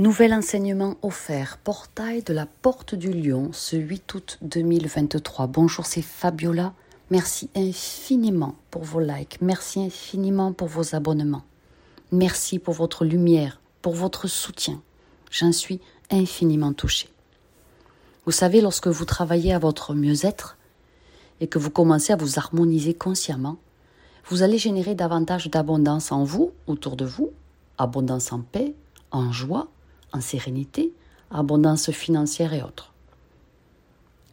Nouvel enseignement offert, portail de la Porte du Lion, ce 8 août 2023. Bonjour, c'est Fabiola. Merci infiniment pour vos likes, merci infiniment pour vos abonnements. Merci pour votre lumière, pour votre soutien. J'en suis infiniment touchée. Vous savez, lorsque vous travaillez à votre mieux-être et que vous commencez à vous harmoniser consciemment, vous allez générer davantage d'abondance en vous, autour de vous, abondance en paix, en joie, en sérénité, abondance financière et autres.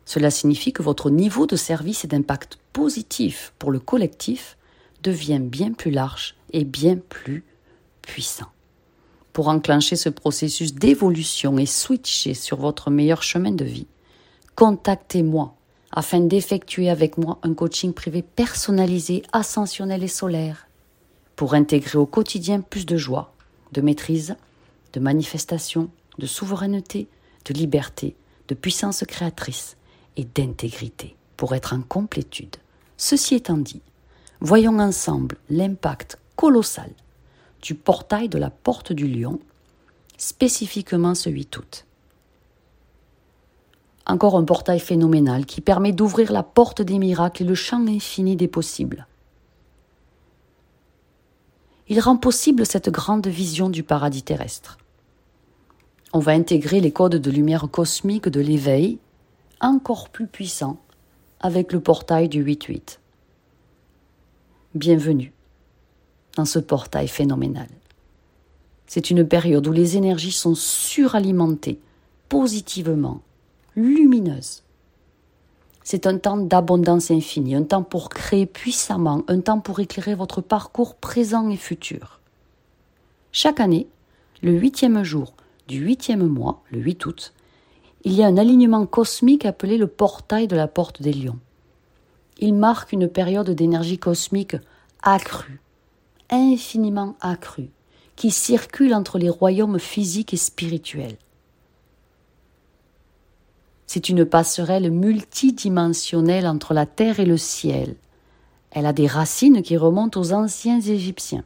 Cela signifie que votre niveau de service et d'impact positif pour le collectif devient bien plus large et bien plus puissant. Pour enclencher ce processus d'évolution et switcher sur votre meilleur chemin de vie, contactez-moi afin d'effectuer avec moi un coaching privé personnalisé, ascensionnel et solaire pour intégrer au quotidien plus de joie, de maîtrise de manifestation, de souveraineté, de liberté, de puissance créatrice et d'intégrité pour être en complétude. Ceci étant dit, voyons ensemble l'impact colossal du portail de la Porte du Lion, spécifiquement ce 8 août. Encore un portail phénoménal qui permet d'ouvrir la porte des miracles et le champ infini des possibles. Il rend possible cette grande vision du paradis terrestre on va intégrer les codes de lumière cosmique de l'éveil, encore plus puissants, avec le portail du 8-8. Bienvenue dans ce portail phénoménal. C'est une période où les énergies sont suralimentées, positivement, lumineuses. C'est un temps d'abondance infinie, un temps pour créer puissamment, un temps pour éclairer votre parcours présent et futur. Chaque année, le huitième jour du huitième mois, le 8 août, il y a un alignement cosmique appelé le portail de la porte des lions. Il marque une période d'énergie cosmique accrue, infiniment accrue, qui circule entre les royaumes physiques et spirituels. C'est une passerelle multidimensionnelle entre la terre et le ciel. Elle a des racines qui remontent aux anciens Égyptiens.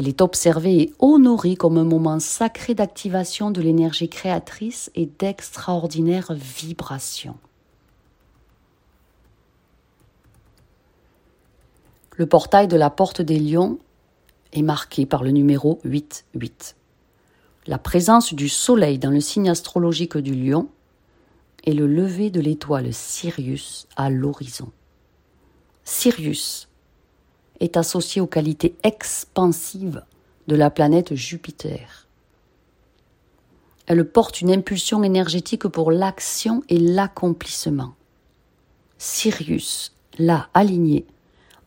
Elle est observée et honorée comme un moment sacré d'activation de l'énergie créatrice et d'extraordinaires vibrations. Le portail de la porte des lions est marqué par le numéro 88. La présence du soleil dans le signe astrologique du lion et le lever de l'étoile Sirius à l'horizon. Sirius, est associée aux qualités expansives de la planète Jupiter. Elle porte une impulsion énergétique pour l'action et l'accomplissement. Sirius, là aligné,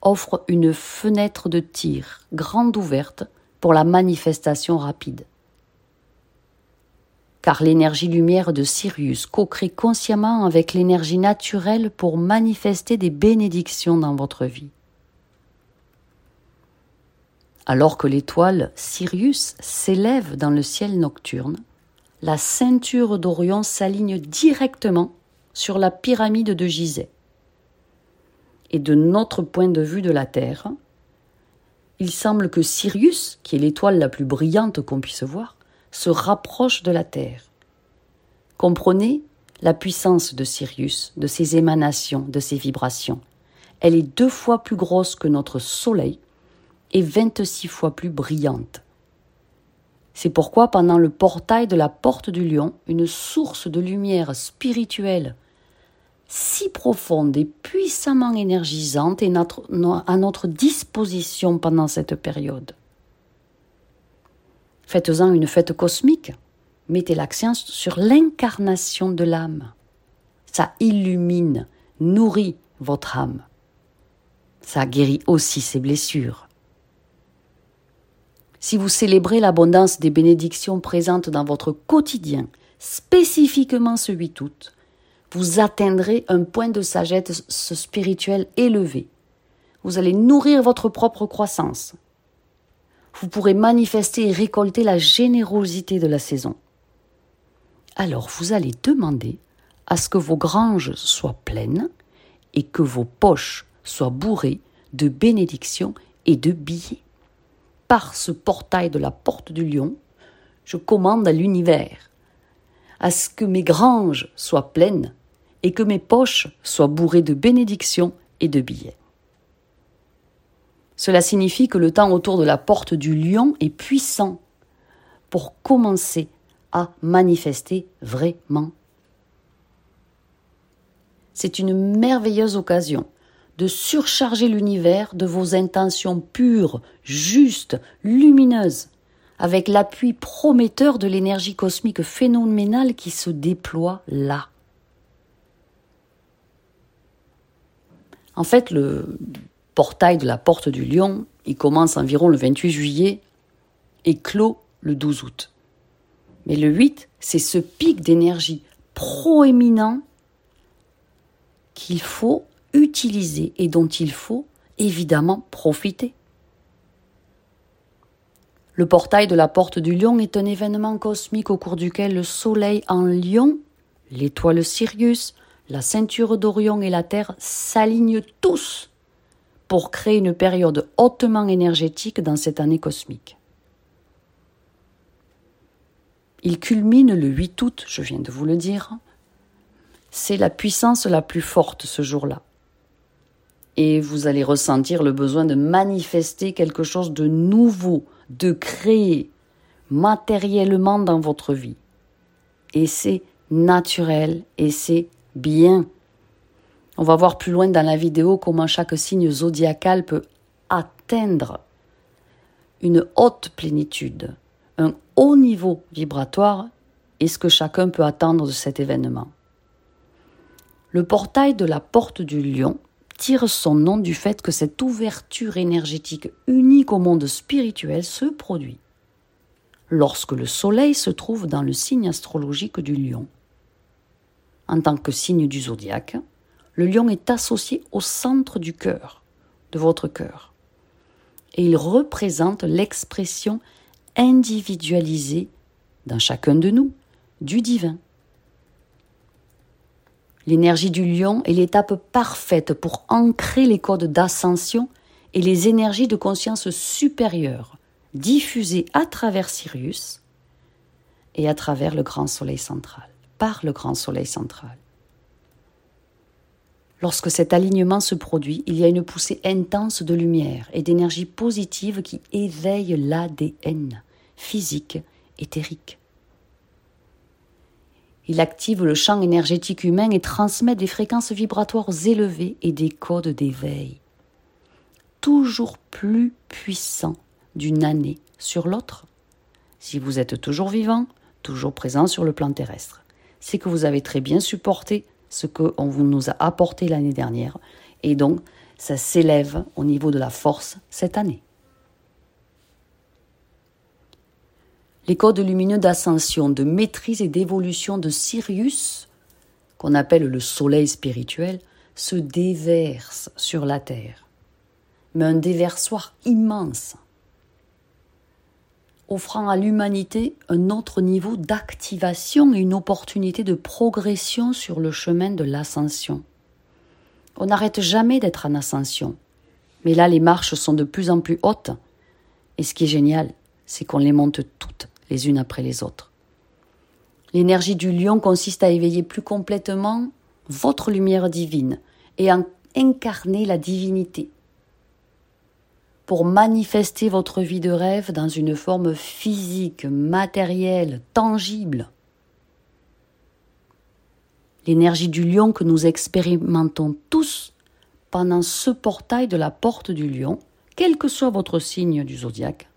offre une fenêtre de tir grande ouverte pour la manifestation rapide. Car l'énergie lumière de Sirius co-crée consciemment avec l'énergie naturelle pour manifester des bénédictions dans votre vie. Alors que l'étoile Sirius s'élève dans le ciel nocturne, la ceinture d'Orion s'aligne directement sur la pyramide de Gizeh. Et de notre point de vue de la Terre, il semble que Sirius, qui est l'étoile la plus brillante qu'on puisse voir, se rapproche de la Terre. Comprenez la puissance de Sirius, de ses émanations, de ses vibrations. Elle est deux fois plus grosse que notre Soleil et 26 fois plus brillante. C'est pourquoi pendant le portail de la porte du lion, une source de lumière spirituelle si profonde et puissamment énergisante est à notre disposition pendant cette période. Faites-en une fête cosmique. Mettez l'accent sur l'incarnation de l'âme. Ça illumine, nourrit votre âme. Ça guérit aussi ses blessures. Si vous célébrez l'abondance des bénédictions présentes dans votre quotidien, spécifiquement ce 8 août, vous atteindrez un point de sagesse spirituelle élevé. Vous allez nourrir votre propre croissance. Vous pourrez manifester et récolter la générosité de la saison. Alors vous allez demander à ce que vos granges soient pleines et que vos poches soient bourrées de bénédictions et de billets par ce portail de la porte du lion, Je commande à l'univers, à ce que mes granges soient pleines et que mes poches soient bourrées de bénédictions et de billets. Cela signifie que le temps autour de la porte du lion est puissant pour commencer à manifester vraiment. C'est une merveilleuse occasion de surcharger l'univers de vos intentions pures, justes, lumineuses, avec l'appui prometteur de l'énergie cosmique phénoménale qui se déploie là. En fait, le portail de la porte du lion, il commence environ le 28 juillet et clôt le 12 août. Mais le 8, c'est ce pic d'énergie proéminent qu'il faut utiliser et dont il faut évidemment profiter. Le portail de la porte du lion est un événement cosmique au cours duquel le Soleil en lion, l'étoile Sirius, la ceinture d'Orion et la Terre s'alignent tous pour créer une période hautement énergétique dans cette année cosmique. Il culmine le 8 août, je viens de vous le dire. C'est la puissance la plus forte ce jour-là. Et vous allez ressentir le besoin de manifester quelque chose de nouveau, de créer matériellement dans votre vie. Et c'est naturel et c'est bien. On va voir plus loin dans la vidéo comment chaque signe zodiacal peut atteindre une haute plénitude, un haut niveau vibratoire et ce que chacun peut attendre de cet événement. Le portail de la porte du lion tire son nom du fait que cette ouverture énergétique unique au monde spirituel se produit lorsque le Soleil se trouve dans le signe astrologique du lion. En tant que signe du zodiaque, le lion est associé au centre du cœur, de votre cœur. Et il représente l'expression individualisée dans chacun de nous du divin. L'énergie du lion est l'étape parfaite pour ancrer les codes d'ascension et les énergies de conscience supérieure diffusées à travers Sirius et à travers le grand soleil central, par le grand soleil central. Lorsque cet alignement se produit, il y a une poussée intense de lumière et d'énergie positive qui éveille l'ADN physique, éthérique. Il active le champ énergétique humain et transmet des fréquences vibratoires élevées et des codes d'éveil, toujours plus puissants d'une année sur l'autre. Si vous êtes toujours vivant, toujours présent sur le plan terrestre, c'est que vous avez très bien supporté ce qu'on nous a apporté l'année dernière. Et donc, ça s'élève au niveau de la force cette année. Les codes lumineux d'ascension, de maîtrise et d'évolution de Sirius, qu'on appelle le soleil spirituel, se déversent sur la Terre. Mais un déversoir immense offrant à l'humanité un autre niveau d'activation et une opportunité de progression sur le chemin de l'ascension. On n'arrête jamais d'être en ascension, mais là les marches sont de plus en plus hautes, et ce qui est génial, c'est qu'on les monte toutes, les unes après les autres. L'énergie du lion consiste à éveiller plus complètement votre lumière divine et à incarner la divinité pour manifester votre vie de rêve dans une forme physique, matérielle, tangible. L'énergie du lion que nous expérimentons tous pendant ce portail de la porte du lion, quel que soit votre signe du zodiaque,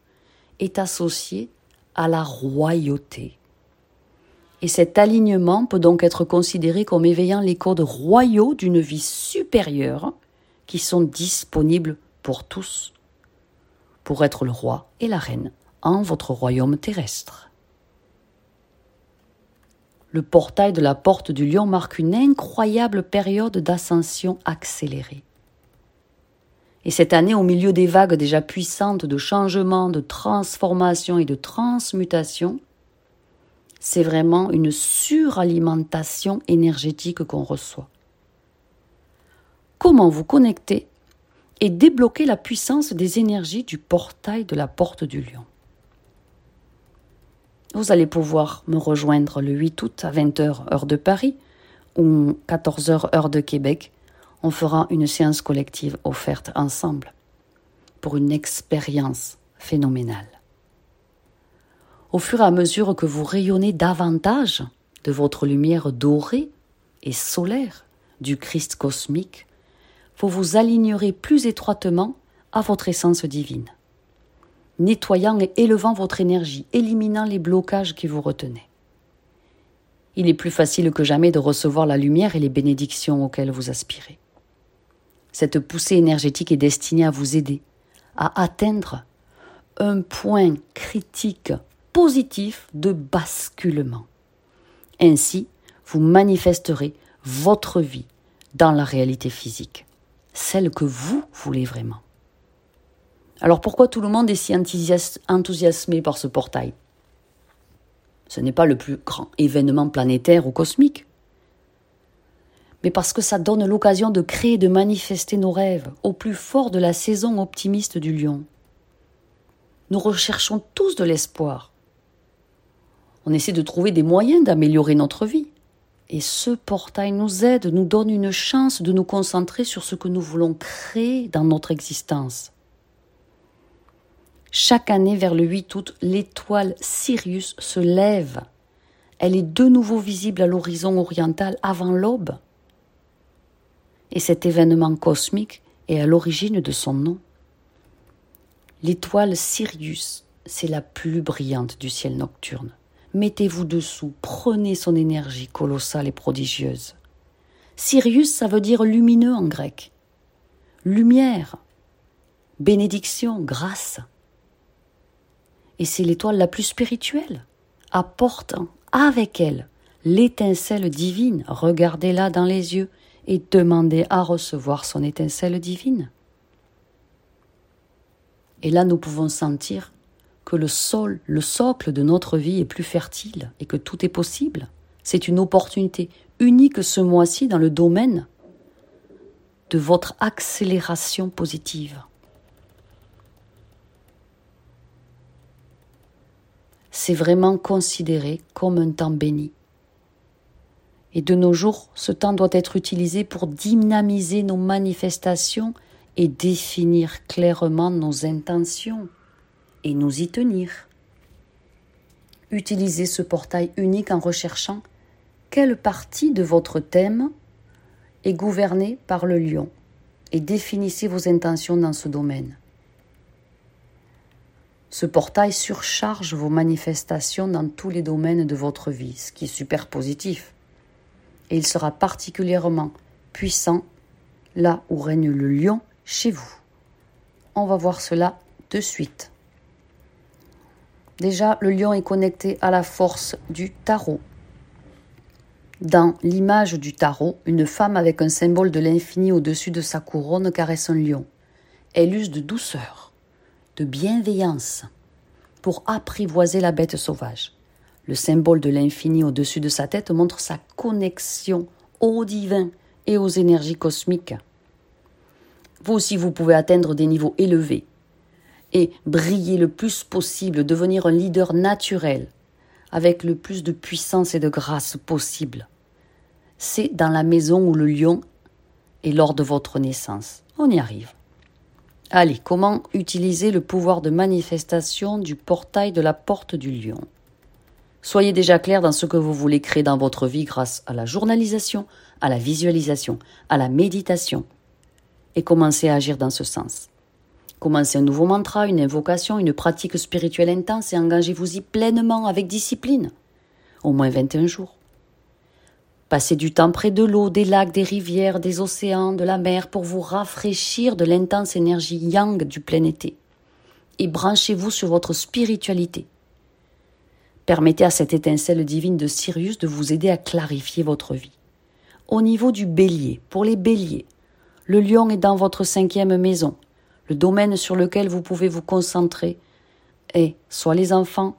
est associée à la royauté. Et cet alignement peut donc être considéré comme éveillant les codes royaux d'une vie supérieure qui sont disponibles pour tous pour être le roi et la reine en votre royaume terrestre. Le portail de la porte du lion marque une incroyable période d'ascension accélérée. Et cette année, au milieu des vagues déjà puissantes de changement, de transformation et de transmutation, c'est vraiment une suralimentation énergétique qu'on reçoit. Comment vous connecter et débloquer la puissance des énergies du portail de la porte du lion? Vous allez pouvoir me rejoindre le 8 août à 20h heure de Paris ou 14h heure de Québec. On fera une séance collective offerte ensemble pour une expérience phénoménale. Au fur et à mesure que vous rayonnez davantage de votre lumière dorée et solaire du Christ cosmique, vous vous alignerez plus étroitement à votre essence divine, nettoyant et élevant votre énergie, éliminant les blocages qui vous retenaient. Il est plus facile que jamais de recevoir la lumière et les bénédictions auxquelles vous aspirez. Cette poussée énergétique est destinée à vous aider à atteindre un point critique positif de basculement. Ainsi, vous manifesterez votre vie dans la réalité physique, celle que vous voulez vraiment. Alors pourquoi tout le monde est si enthousiasmé par ce portail? Ce n'est pas le plus grand événement planétaire ou cosmique, mais parce que ça donne l'occasion de créer de manifester nos rêves au plus fort de la saison optimiste du lion. Nous recherchons tous de l'espoir. On essaie de trouver des moyens d'améliorer notre vie. Et ce portail nous aide, nous donne une chance de nous concentrer sur ce que nous voulons créer dans notre existence. Chaque année, vers le 8 août, l'étoile Sirius se lève. Elle est de nouveau visible à l'horizon oriental avant l'aube. Et cet événement cosmique est à l'origine de son nom. L'étoile Sirius, c'est la plus brillante du ciel nocturne. Mettez-vous dessous, prenez son énergie colossale et prodigieuse. Sirius, ça veut dire lumineux en grec. Lumière, bénédiction, grâce. Et c'est l'étoile la plus spirituelle, apportant avec elle l'étincelle divine. Regardez-la dans les yeux et demandez à recevoir son étincelle divine. Et là, nous pouvons sentir que le sol, le socle de notre vie est plus fertile et que tout est possible. C'est une opportunité unique ce mois-ci dans le domaine de votre accélération positive. C'est vraiment considéré comme un temps béni. Et de nos jours, ce temps doit être utilisé pour dynamiser nos manifestations et définir clairement nos intentions et nous y tenir. Utilisez ce portail unique en recherchant quelle partie de votre thème est gouvernée par le lion et définissez vos intentions dans ce domaine. Ce portail surcharge vos manifestations dans tous les domaines de votre vie, ce qui est super positif et il sera particulièrement puissant là où règne le lion chez vous. On va voir cela de suite. Déjà, le lion est connecté à la force du tarot. Dans l'image du tarot, une femme avec un symbole de l'infini au-dessus de sa couronne caresse un lion. Elle use de douceur, de bienveillance pour apprivoiser la bête sauvage. Le symbole de l'infini au-dessus de sa tête montre sa connexion au divin et aux énergies cosmiques. Vous aussi, vous pouvez atteindre des niveaux élevés et briller le plus possible, devenir un leader naturel, avec le plus de puissance et de grâce possible. C'est dans la maison où le lion est lors de votre naissance. On y arrive. Allez, comment utiliser le pouvoir de manifestation du portail de la porte du lion? Soyez déjà clair dans ce que vous voulez créer dans votre vie grâce à la journalisation, à la visualisation, à la méditation. Et commencez à agir dans ce sens. Commencez un nouveau mantra, une invocation, une pratique spirituelle intense et engagez-vous-y pleinement avec discipline. Au moins 21 jours. Passez du temps près de l'eau, des lacs, des rivières, des océans, de la mer pour vous rafraîchir de l'intense énergie yang du plein été. Et branchez-vous sur votre spiritualité. Permettez à cette étincelle divine de Sirius de vous aider à clarifier votre vie. Au niveau du bélier, pour les béliers, le lion est dans votre cinquième maison. Le domaine sur lequel vous pouvez vous concentrer est soit les enfants,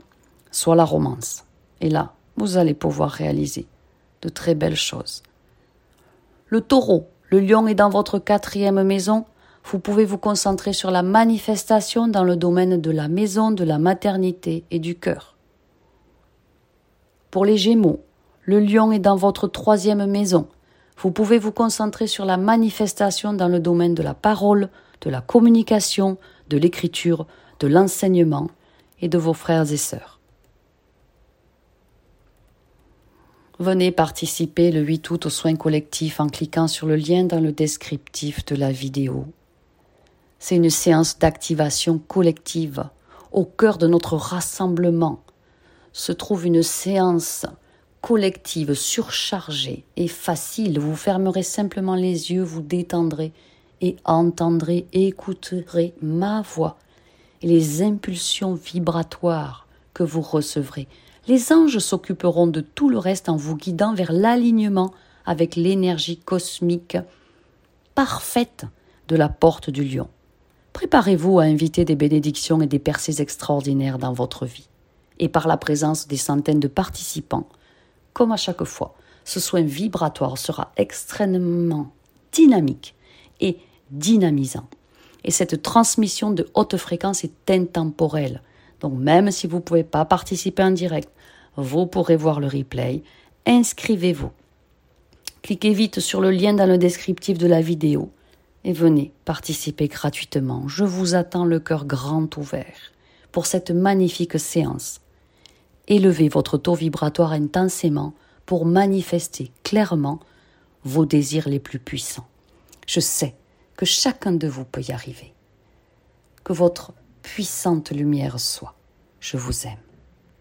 soit la romance. Et là, vous allez pouvoir réaliser de très belles choses. Le taureau, le lion est dans votre quatrième maison. Vous pouvez vous concentrer sur la manifestation dans le domaine de la maison, de la maternité et du cœur. Pour les Gémeaux, le lion est dans votre troisième maison. Vous pouvez vous concentrer sur la manifestation dans le domaine de la parole, de la communication, de l'écriture, de l'enseignement et de vos frères et sœurs. Venez participer le 8 août aux soins collectifs en cliquant sur le lien dans le descriptif de la vidéo. C'est une séance d'activation collective. Au cœur de notre rassemblement se trouve une séance collective surchargée et facile. Vous fermerez simplement les yeux, vous détendrez et entendrez écouterez ma voix et les impulsions vibratoires que vous recevrez les anges s'occuperont de tout le reste en vous guidant vers l'alignement avec l'énergie cosmique parfaite de la porte du lion. Préparez-vous à inviter des bénédictions et des percées extraordinaires dans votre vie. Et par la présence des centaines de participants, comme à chaque fois, ce soin vibratoire sera extrêmement dynamique et dynamisant. Et cette transmission de haute fréquence est intemporelle. Donc même si vous ne pouvez pas participer en direct, vous pourrez voir le replay. Inscrivez-vous. Cliquez vite sur le lien dans le descriptif de la vidéo et venez participer gratuitement. Je vous attends le cœur grand ouvert pour cette magnifique séance. Élevez votre taux vibratoire intensément pour manifester clairement vos désirs les plus puissants. Je sais que chacun de vous peut y arriver. Que votre puissante lumière soit. Je vous aime.